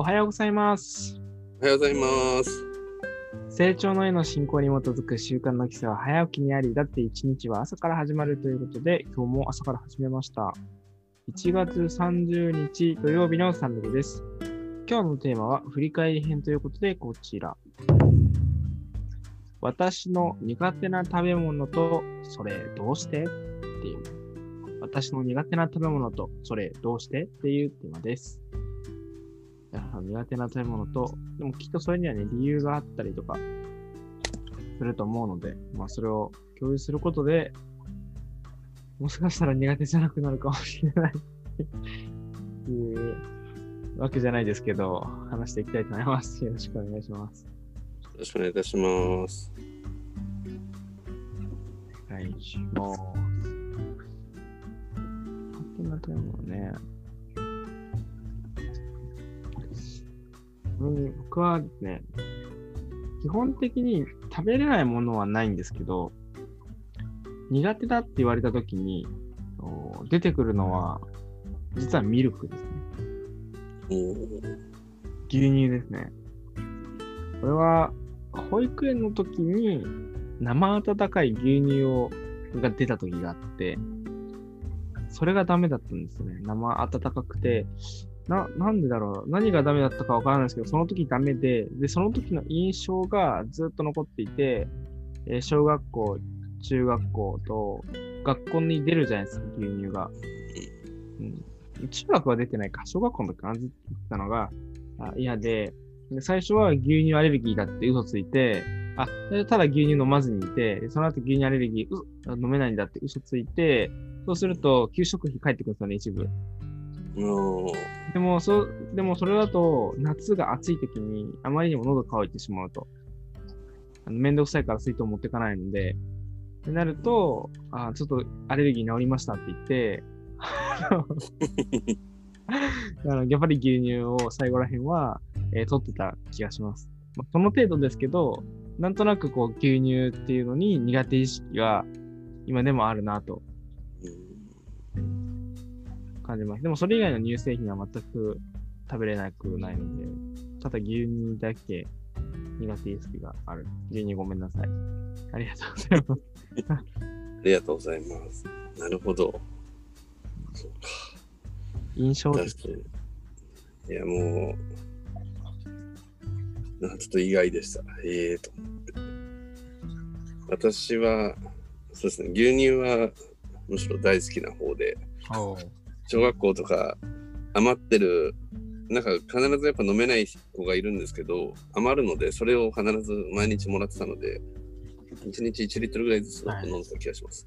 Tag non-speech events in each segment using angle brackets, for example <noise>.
おはようございます。おはようございます。成長の絵の進行に基づく習慣の基礎は早起きにあり、だって一日は朝から始まるということで、今日も朝から始めました。1月30日土曜日のサンドルです。今日のテーマは振り返り編ということで、こちら。私の苦手な食べ物と、それどうして？っていう。私の苦手な食べ物と、それどうして？っていうテーマです。苦手な食べ物と、でもきっとそれにはね、理由があったりとかすると思うので、まあそれを共有することで、もしかしたら苦手じゃなくなるかもしれないって <laughs> いうわけじゃないですけど、話していきたいと思います。よろしくお願いします。よろしくお願いいたします。お願いします。苦手な食べ物ね。うん僕はね、基本的に食べれないものはないんですけど、苦手だって言われたときに、お出てくるのは、実はミルクですね。牛乳ですね。これは、保育園の時に生温かい牛乳をが出た時があって、それがダメだったんですよね。生温かくて、な、なんでだろう。何がダメだったかわからないですけど、その時ダメで、で、その時の印象がずっと残っていて、えー小学校、中学校と、学校に出るじゃないですか、牛乳が。うん、中学は出てないか、小学校の時かなずっと言ったのが、嫌でで、最初は牛乳アレルギーだって嘘ついて、あ、ただ牛乳飲まずにいて、その後牛乳アレルギー、う飲めないんだって嘘ついて、そうすると給食費返ってくるんですよね、一部。でも、そ、でもそれだと、夏が暑い時に、あまりにも喉乾いてしまうと。あのめんどくさいから水筒持ってかないので、ってなると、あちょっとアレルギー治りましたって言って、あのやっぱり牛乳を最後らへんは、えー取ってた気がします。まあ、その程度ですけど、なんとなくこう牛乳っていうのに苦手意識が今でもあるなと感じます。でもそれ以外の乳製品は全く食べれなくないので、ただ牛乳だけ苦手意識がある。牛乳ごめんなさい。ありがとうございます。ありがとうございます。なるほど。そうか。印象です。確かに。いや、もう、なんかちょっと意外でした。ええと思って。私は、そうですね、牛乳はむしろ大好きな方で、小学校とか余ってるなんか必ずやっぱ飲めない子がいるんですけど余るのでそれを必ず毎日もらってたので1日1リットルぐらいずつはい飲んでた気がします、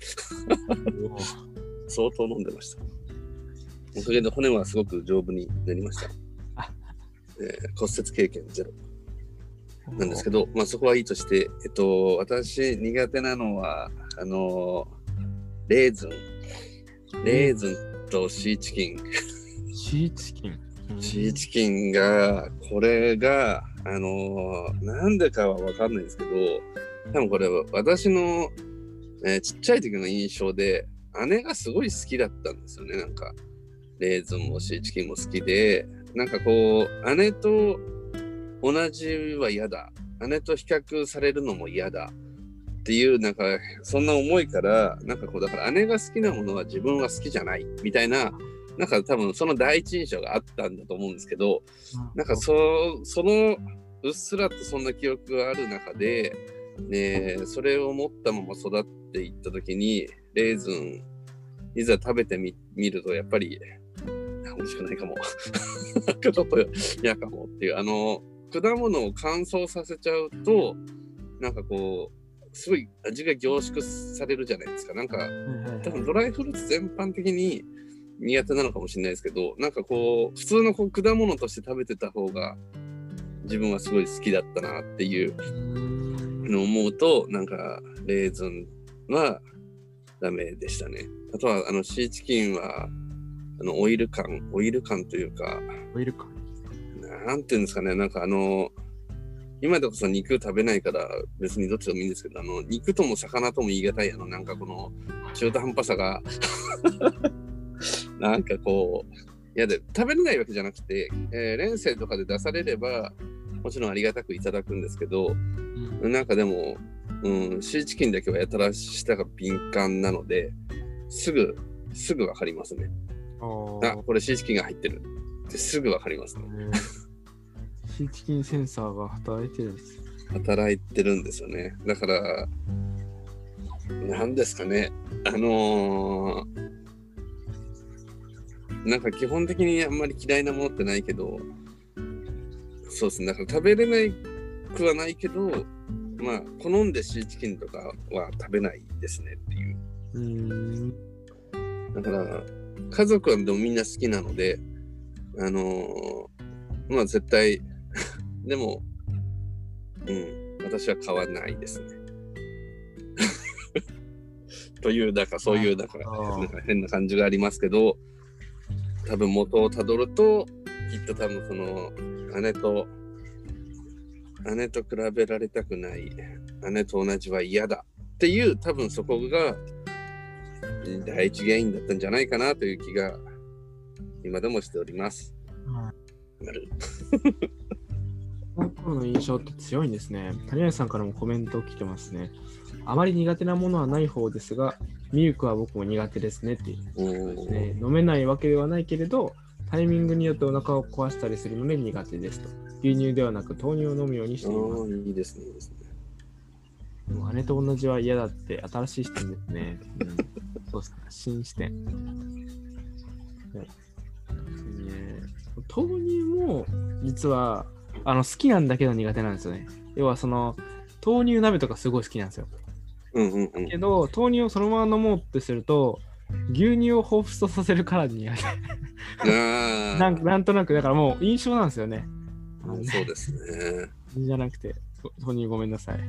相当飲んでました。おかげで骨はすごく丈夫になりました、<laughs> えー骨折経験ゼロ。なんですけど、まあ、そこはいいとして、えっと、私苦手なのはあのレーズン。レーズンとシーチキンシーチキン。シーチキンが、これが、あのーなんでかはわかんないですけど、多分これは私の、えーちっちゃい時の印象で、姉がすごい好きだったんですよね、なんか。レーズンもシーチキンも好きで、なんかこう、姉と同じは嫌だ。姉と比較されるのも嫌だ。っていう、なんか、そんな思いから、なんかこう、だから姉が好きなものは自分は好きじゃない、みたいな、なんか多分その第一印象があったんだと思うんですけど、なんかそそのうっすらとそんな記憶がある中で、ね、それを持ったまま育っていった時にレーズンいざ食べてみ見るとやっぱりあ美味しくないかも。ちょっと嫌かもっていうあの果物を乾燥させちゃうとなんかこうすごい味が凝縮されるじゃないですか。なんか多分ドライフルーツ全般的に苦手なのかもしれないですけどなんかこう普通のこう果物として食べてた方が自分はすごい好きだったなっていうのを思うとなんかレーズンはダメでしたね。あとはあのシーチキンはあのオイル感オイル感というかオイルか。なんていうんですかね。なんかあの今でこそ肉食べないから別にどっちでもいいんですけどあの肉とも魚とも言い難いあのなんかこの中途半端さが <laughs> なんかこう嫌で、食べれないわけじゃなくて、えー、連生とかで出されれば、もちろんありがたくいただくんですけど、うんなんかでも、うん、シーチキンだけはやたら舌が敏感なので、すぐ、すぐわかりますね。あこれシーチキンが入ってるってすぐわかりますね。ねシーチキンセンサーが働いてるんですよ。働いてるんですよね。だから、なんですかね。あのーなんか基本的にあんまり嫌いなものってないけど、そうですね。だから食べれないくはないけど、まあ、好んでシーチキンとかは食べないですねっていう。う。だから、家族はでもみんな好きなので、あのーまあ絶対、でも、うん、私は買わないですね。<laughs> という、だからそういう、だから、なんか変な感じがありますけど、多分元をたどると、きっと多分その、姉と、姉と比べられたくない、姉と同じは嫌だ。っていう、多分そこが、第一原因だったんじゃないかなという気が今でもしております。なるこの頃の印象って強いんですね。谷谷さんからもコメント来てますね。あまり苦手なものはない方ですが、ミルクは僕も苦手ですねってね、飲めないわけではないけれど、タイミングによってお腹を壊したりするので苦手ですと。牛乳ではなく豆乳を飲むようにしています。いいですね、いいですね。でも姉と同じは嫌だって新しい視点ですね。うん、そうですね。新視点。ね豆乳も実はあの好きなんだけど苦手なんですよね。要はその豆乳鍋とかすごい好きなんですよ。うんうんうん。けど豆乳をそのまま飲もうってすると牛乳を彷彿とさせるから苦手。なんなんとなくだからもう印象なんですよね。ねそうですね。じゃなくて、と豆乳ごめんなさい。<laughs>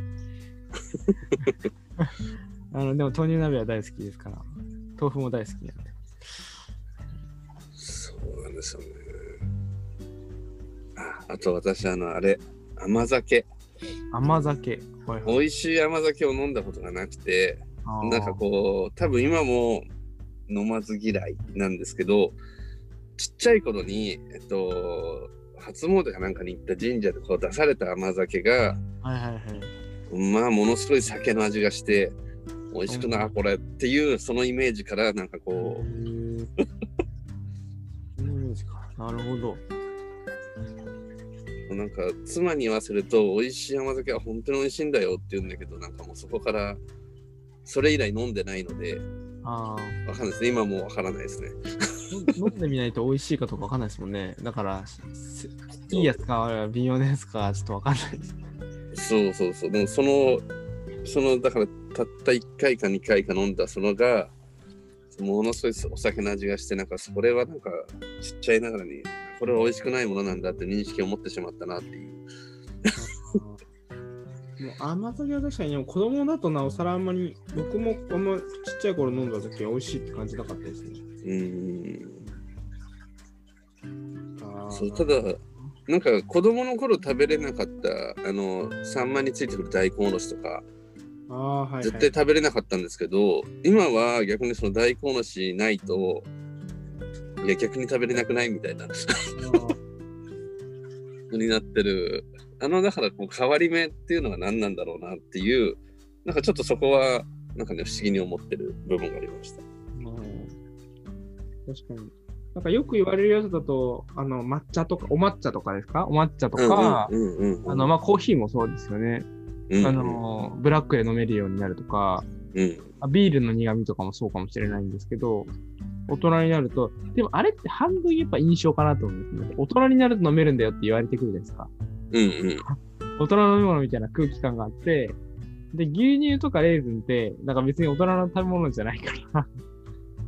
あのでも豆乳鍋は大好きですから、豆腐も大好きなんで。そうなんですよね。ああと私、あの、あれ、甘酒。甘酒。はいはい。美味しい甘酒を飲んだことがなくて、なんかこう、多分今も飲まず嫌いなんですけど、ちっちゃい頃に、えっと、初詣かなんかに行った神社でこう出された甘酒が、はいはいはい。まあ、ものすごい酒の味がして、美味しくな、これっていう、そのイメージから、なんかこういうイメージか。なるほど。う、なんか妻に言わせると、美味しい甘酒は本当に美味しいんだよって言うんだけど、なんかもうそこから、それ以来飲んでないので、あかんないですね。今もうわからないですね。飲んでみないと美味しいかどうかわかんないですもんね。だから、せいいやつか微妙なやつかちょっとわかんないです。そうそうそう。でもその、その、だからたった1回か2回か飲んだそのが、ものすごいお酒の味がして、なんかそれはなんかちっちゃいながらに、これは美味しくないものなんだって認識を持ってしまったなっていう。もう甘酒は確かに子供だとなおさらあんまり僕もあんまちっちゃい頃飲んだ時は美味しいって感じなかったですね。うーん。あーそう、ただ、なんか子供の頃食べれなかった、あの、サンマについてくる大根おろしとか、あーはい、はい。絶対食べれなかったんですけど、今は逆にその大根おろしないと、いや、逆に食べれなくないみたいな。になってる。あの、だからこう変わり目っていうのは何なんだろうなっていう、なんかちょっとそこは、なんかね、不思議に思ってる部分がありました。うん確かに。なんかよく言われるやつだと、あの抹茶とか、お抹茶とかですか？お抹茶とか、うんうんうんうん、あのまあコーヒーもそうですよね。うんあのブラックで飲めるようになるとか、うん、あビールの苦味とかもそうかもしれないんですけど、大人になると、でもあれって半分やっぱ印象かなと思うんですね。大人になると飲めるんだよって言われてくるじゃないですか。うんうん大人の飲み物みたいな空気感があって、で、牛乳とかレーズンって、なんか別に大人の食べ物じゃないから、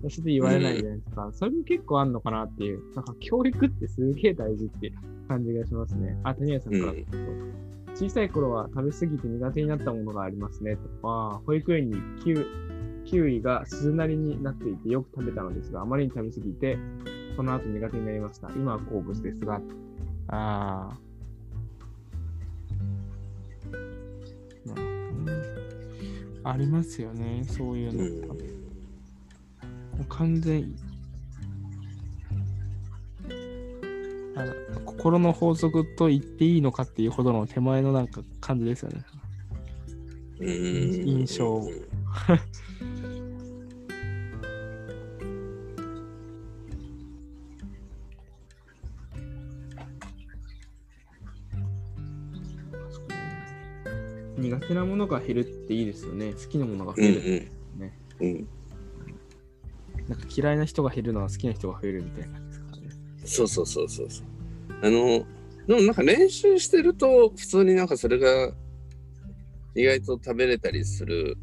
それで言われないじゃないですか。それも結構あんのかなっていう、なんか教育ってすげえ大事って感じがしますね。あ、谷谷さんから、うん小さい頃は食べ過ぎて苦手になったものがありますねとか、保育園にキウキウイが鈴なりになっていてよく食べたのですが、あまりに食べ過ぎて、その後苦手になりました。今は好物ですが、ああ。なるほどねありますよね、そういううんのう完全あの心の法則と言っていいのかっていうほどの手前のなんか感じですよね。印象苦手なものが減るっていいですよね。好きなものが増うんえる。ねうんうんなんか嫌いな人が減るのは好きな人が増えるみたいな感じですからね。そうそうそうそうそう。あの、でもなんか練習してると、普通になんかそれが意外と食べれたりする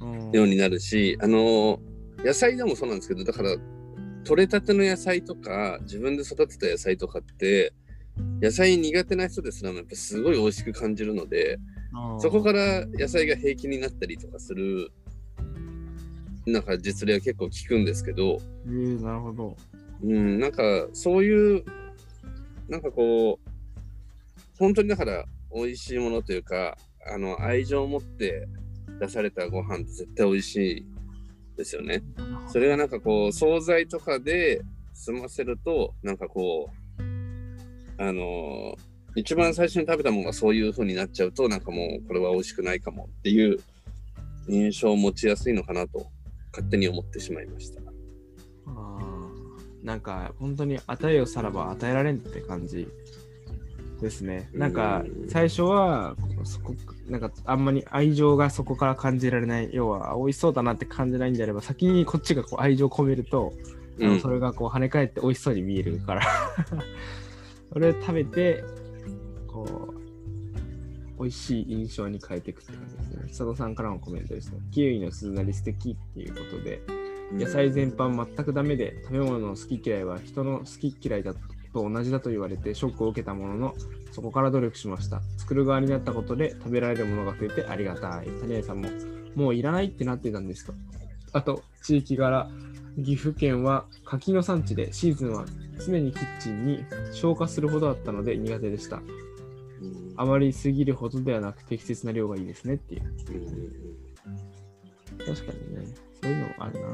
うんようになるし、あの、野菜でもそうなんですけど、だから、取れたての野菜とか、自分で育てた野菜とかって、野菜苦手な人ですらもやっぱすごい美味しく感じるので、そこから野菜が平気になったりとかする、なんか実例は結構聞くんですけど、えー、なるほど。うん、なんかそういう、なんかこう、本当にだから美味しいものというか、あの愛情を持って出されたご飯って絶対美味しいですよね。それがなんかこう、惣菜とかで済ませると、なんかこう、あの一番最初に食べたものがそういう風になっちゃうと、なんかもうこれは美味しくないかもっていう印象を持ちやすいのかなと勝手に思ってしまいました。あーなんか本当に与えよさらば与えられんって感じですね。なんかうん最初はそこなんかあんまり愛情がそこから感じられない要は美味しそうだなって感じないんであれば先にこっちがこう愛情を込めると、うんそれがこう跳ね返って美味しそうに見えるから <laughs> それ食べてこう美味しい印象に変えていくって感じですね。佐藤さんからのコメントですね。キウイの鈴なり素敵っていうことで。野菜全般全くダメで食べ物の好き嫌いは人の好き嫌いだと同じだと言われてショックを受けたもののそこから努力しました作る側になったことで食べられるものが増えてありがたい谷江さんももういらないってなってたんですとあと地域柄岐阜県は柿の産地でシーズンは常にキッチンに消化するほどあったので苦手でしたうんあまり過ぎるほどではなく適切な量がいいですねっていううん確かにね、そういうのあるな。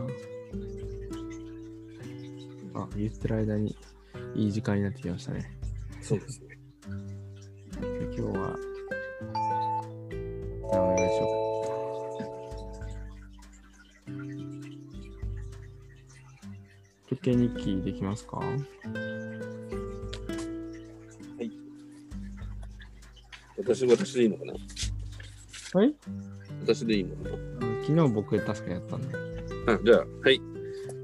あ、言ってる間にいい時間になってきましたね。そうですね。今日は、じゃあお願いしよう。時計日記できますか？私、私でいいのかな？はい？私でいいのかなあ昨日僕確かやったんで。あ、じゃあ、はい。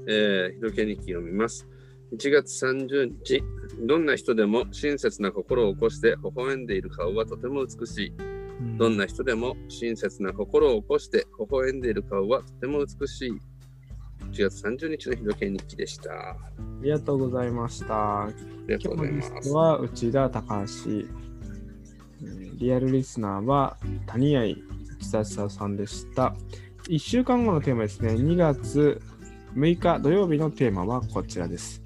えー、ひどけ日記読みます。1月30日、どんな人でも親切な心を起こして微笑んでいる顔はとても美しい。うんどんな人でも親切な心を起こして微笑んでいる顔はとても美しい。1月30日のひどけ日記でした。あありがとうございました。りがとうございます。は内田高橋。うんリアルリスナーは谷合久久さんでした。1週間後のテーマですね。2月6日土曜日のテーマはこちらです。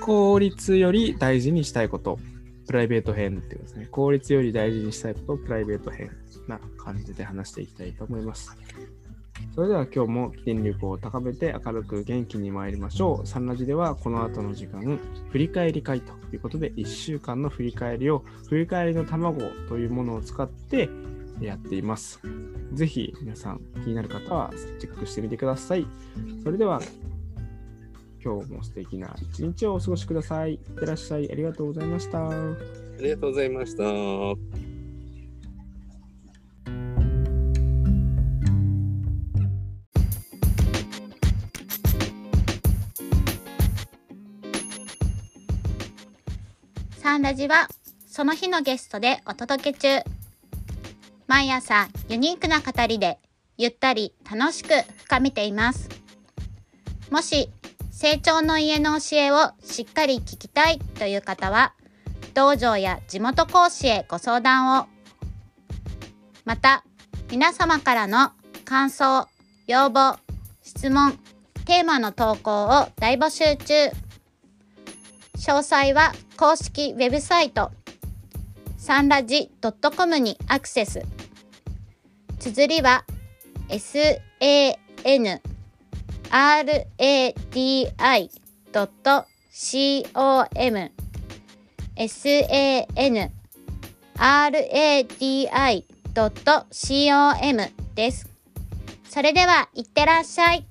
効率より大事にしたいこと。プライベート編っていうですね。効率より大事にしたいこと、プライベート編な感じで話していきたいと思います。それでは今日も電力を高めて明るく元気に参りましょう。サンラジではこの後の時間、振り返り会ということで、1週間の振り返りを、振り返りの卵というものを使ってやっています。ぜひ皆さん気になる方はチェックしてみてください。それでは、今日も素敵な一日をお過ごしください。いってらっしゃい。ありがとうございました。ありがとうございました。サンラジはその日のゲストでお届け中。毎朝ユニークな語りでゆったり楽しく深めています。もし成長の家の教えをしっかり聞きたいという方は道場や地元講師へご相談を。また皆様からの感想、要望、質問、テーマの投稿を大募集中。詳細は公式ウェブサイトサンラジ .com にアクセス綴りは sanradi.com sanradi.com です。それでは、いってらっしゃい。